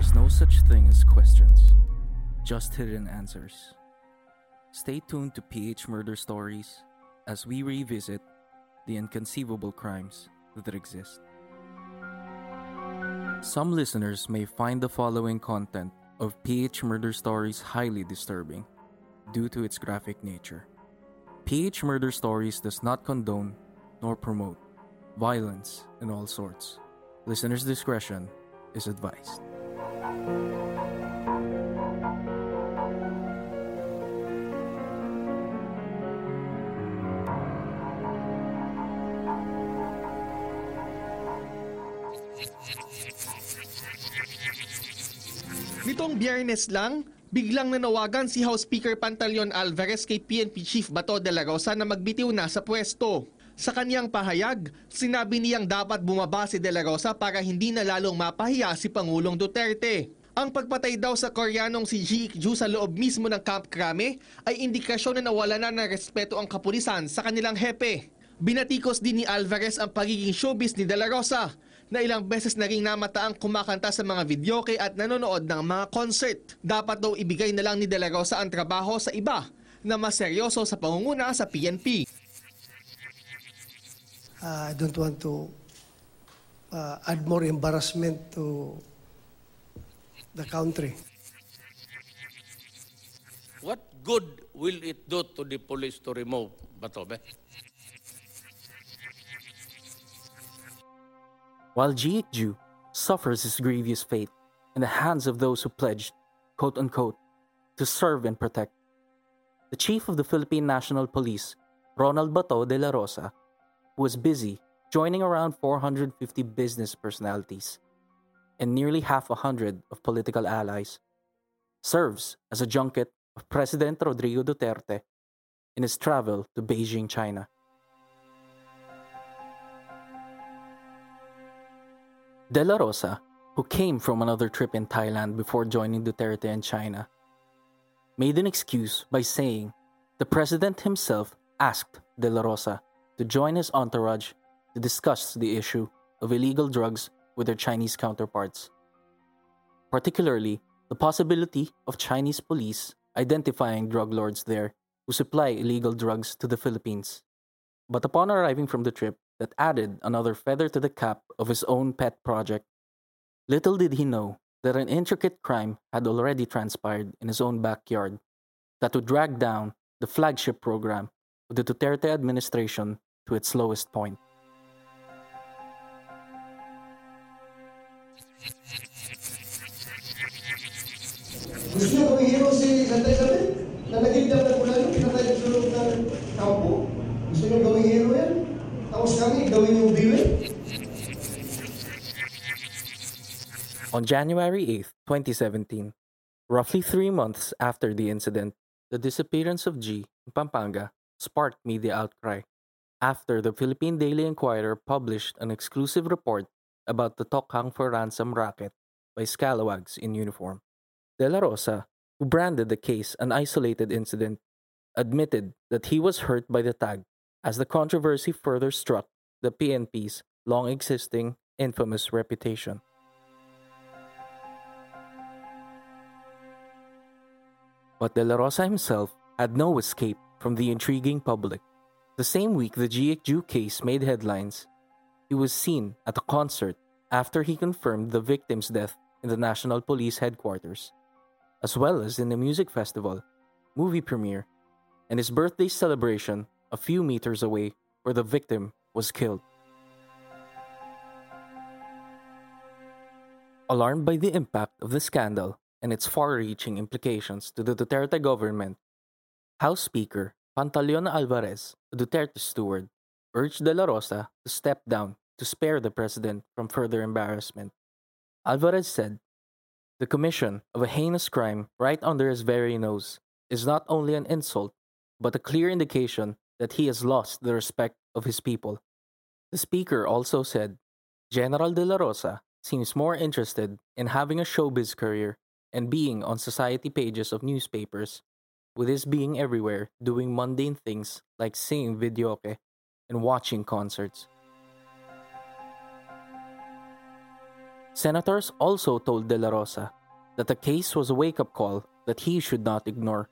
There's no such thing as questions, just hidden answers. Stay tuned to PH Murder Stories as we revisit the inconceivable crimes that exist. Some listeners may find the following content of PH Murder Stories highly disturbing due to its graphic nature. PH Murder Stories does not condone nor promote violence in all sorts. Listener's discretion is advised. Nitong biyernes lang, biglang nanawagan si House Speaker Pantaleon Alvarez kay PNP Chief Bato de la Rosa na magbitiw na sa pwesto. Sa kanyang pahayag, sinabi niyang dapat bumaba si De La Rosa para hindi na lalong mapahiya si Pangulong Duterte. Ang pagpatay daw sa Koreanong si Ji Ik-ju sa loob mismo ng Camp Krame ay indikasyon na nawala na ng respeto ang kapulisan sa kanilang hepe. Binatikos din ni Alvarez ang pagiging showbiz ni De La Rosa na ilang beses na ring namataang kumakanta sa mga videoke at nanonood ng mga concert. Dapat daw ibigay na lang ni De La Rosa ang trabaho sa iba na mas seryoso sa pangunguna sa PNP. Uh, I don't want to uh, add more embarrassment to the country. What good will it do to the police to remove Batobe? While Jee Ick-Joo suffers his grievous fate in the hands of those who pledged, quote unquote, to serve and protect, the chief of the Philippine National Police, Ronald Bato de la Rosa, was busy joining around 450 business personalities and nearly half a hundred of political allies, serves as a junket of President Rodrigo Duterte in his travel to Beijing, China. De La Rosa, who came from another trip in Thailand before joining Duterte in China, made an excuse by saying the president himself asked De La Rosa to join his entourage to discuss the issue of illegal drugs with their Chinese counterparts, particularly the possibility of Chinese police identifying drug lords there who supply illegal drugs to the Philippines. But upon arriving from the trip that added another feather to the cap of his own pet project, little did he know that an intricate crime had already transpired in his own backyard that would drag down the flagship program of the Duterte administration to its lowest point. Gusto ko hero si na kulay sa loob ng kampo. Gusto nyo gawing hero yan? Tapos kami, gawin yung? On January 8, 2017, roughly three months after the incident, the disappearance of Jee in Pampanga sparked media outcry after the Philippine Daily Inquirer published an exclusive report about the Tokhang for ransom racket by scalawags in uniform. De La Rosa, who branded the case an isolated incident, admitted that he was hurt by the tag as the controversy further struck the PNP's long existing infamous reputation. But De La Rosa himself had no escape from the intriguing public. The same week the Jee Ick-Joo case made headlines, he was seen at a concert after he confirmed the victim's death in the National Police headquarters, as well as in a music festival, movie premiere, and his birthday celebration a few meters away where the victim was killed. Alarmed by the impact of the scandal and its far reaching implications to the Duterte government, House Speaker Pantaleon Alvarez, a Duterte steward, urged De La Rosa to step down to spare the president from further embarrassment. Alvarez said, The commission of a heinous crime right under his very nose is not only an insult, but a clear indication that he has lost the respect of his people. The speaker also said, General De La Rosa seems more interested in having a showbiz career and being on society pages of newspapers, with his being everywhere doing mundane things like singing videoke and watching concerts. Senators also told De La Rosa that the case was a wake up call that he should not ignore.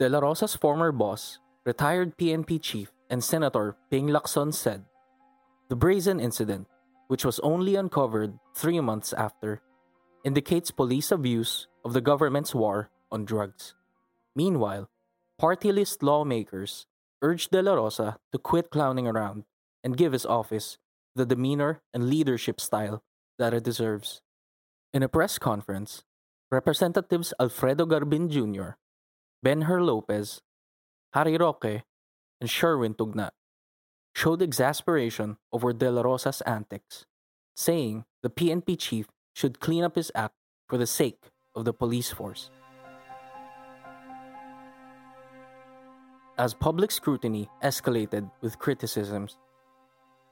De La Rosa's former boss, retired PNP chief and Senator Ping Lacson said, The brazen incident, which was only uncovered three months after, indicates police abuse of the government's war on drugs. Meanwhile, party list lawmakers urged De La Rosa to quit clowning around and give his office the demeanor and leadership style that it deserves. In a press conference, Representatives Alfredo Garbin Jr., Benher Lopez, Harry Roque, and Sherwin Tugna showed exasperation over De La Rosa's antics, saying the PNP chief should clean up his act for the sake of the police force. As public scrutiny escalated with criticisms,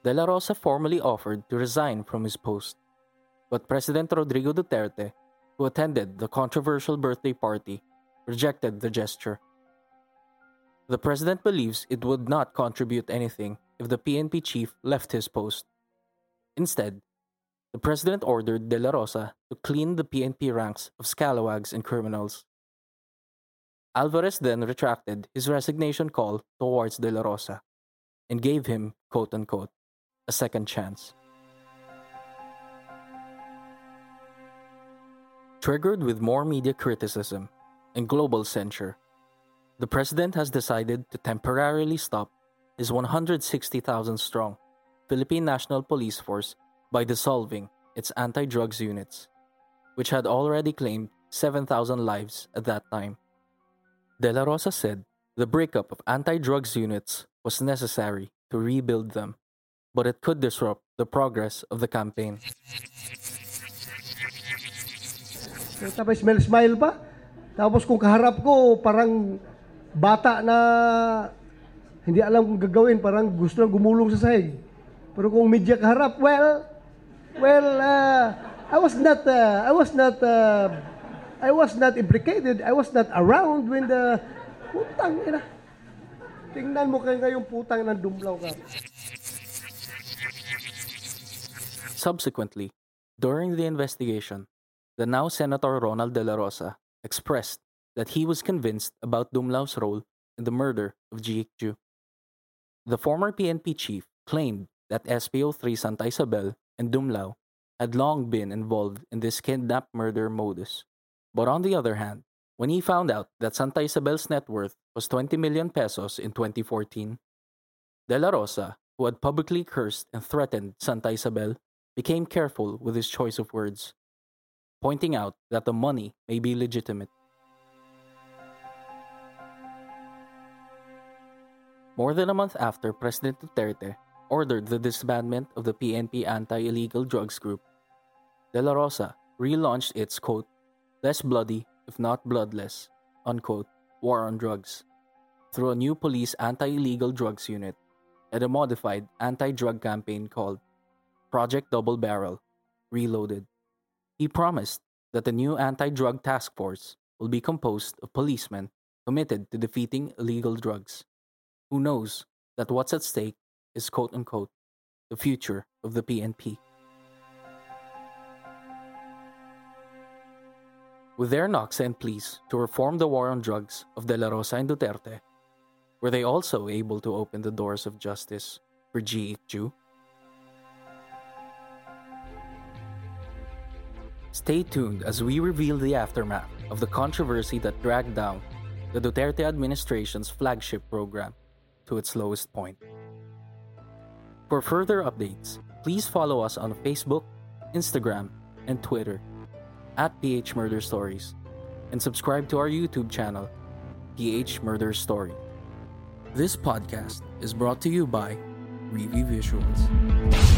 De La Rosa formally offered to resign from his post, but President Rodrigo Duterte who attended the controversial birthday party, rejected the gesture. The president believes it would not contribute anything if the PNP chief left his post. Instead, the president ordered De La Rosa to clean the PNP ranks of scalawags and criminals. Alvarez then retracted his resignation call towards De La Rosa and gave him, quote unquote, a second chance. Triggered with more media criticism and global censure, the president has decided to temporarily stop his 160,000 strong Philippine National Police Force by dissolving its anti drugs units, which had already claimed 7,000 lives at that time. De La Rosa said the breakup of anti drugs units was necessary to rebuild them, but it could disrupt the progress of the campaign. Tapos smile smile pa. Tapos kung kaharap ko, parang bata na hindi alam kung gagawin, parang gusto lang gumulong sa sahig. Pero kung media kaharap, well, well, uh, I was not, uh, I was not, uh, I was not implicated. I was not around when the, putang ina. Tingnan mo kayo ngayong putang ng dumlaw ka. Subsequently, during the investigation, the now Senator Ronald De La Rosa expressed that he was convinced about Dumlao's role in the murder of GHQ. The former PNP chief claimed that SPO3 Santa Isabel and Dumlao had long been involved in this kidnap murder modus. But on the other hand, when he found out that Santa Isabel's net worth was 20 million pesos in 2014, De La Rosa, who had publicly cursed and threatened Santa Isabel, became careful with his choice of words, pointing out that the money may be legitimate. More than a month after President Duterte ordered the disbandment of the PNP anti illegal drugs group, De La Rosa relaunched its quote, less bloody, if not bloodless, unquote, war on drugs through a new police anti illegal drugs unit and a modified anti drug campaign called Project Double Barrel Reloaded. He promised that the new anti drug task force will be composed of policemen committed to defeating illegal drugs. Who knows that what's at stake is quote unquote the future of the PNP. With their knocks and pleas to reform the war on drugs of De La Rosa and Duterte, were they also able to open the doors of justice for Jee Ick-Joo? Stay tuned as we reveal the aftermath of the controversy that dragged down the Duterte administration's flagship program to its lowest point. For further updates, please follow us on Facebook, Instagram, and Twitter at PH Murder Stories and subscribe to our YouTube channel, PH Murder Story. This podcast is brought to you by Review Visuals.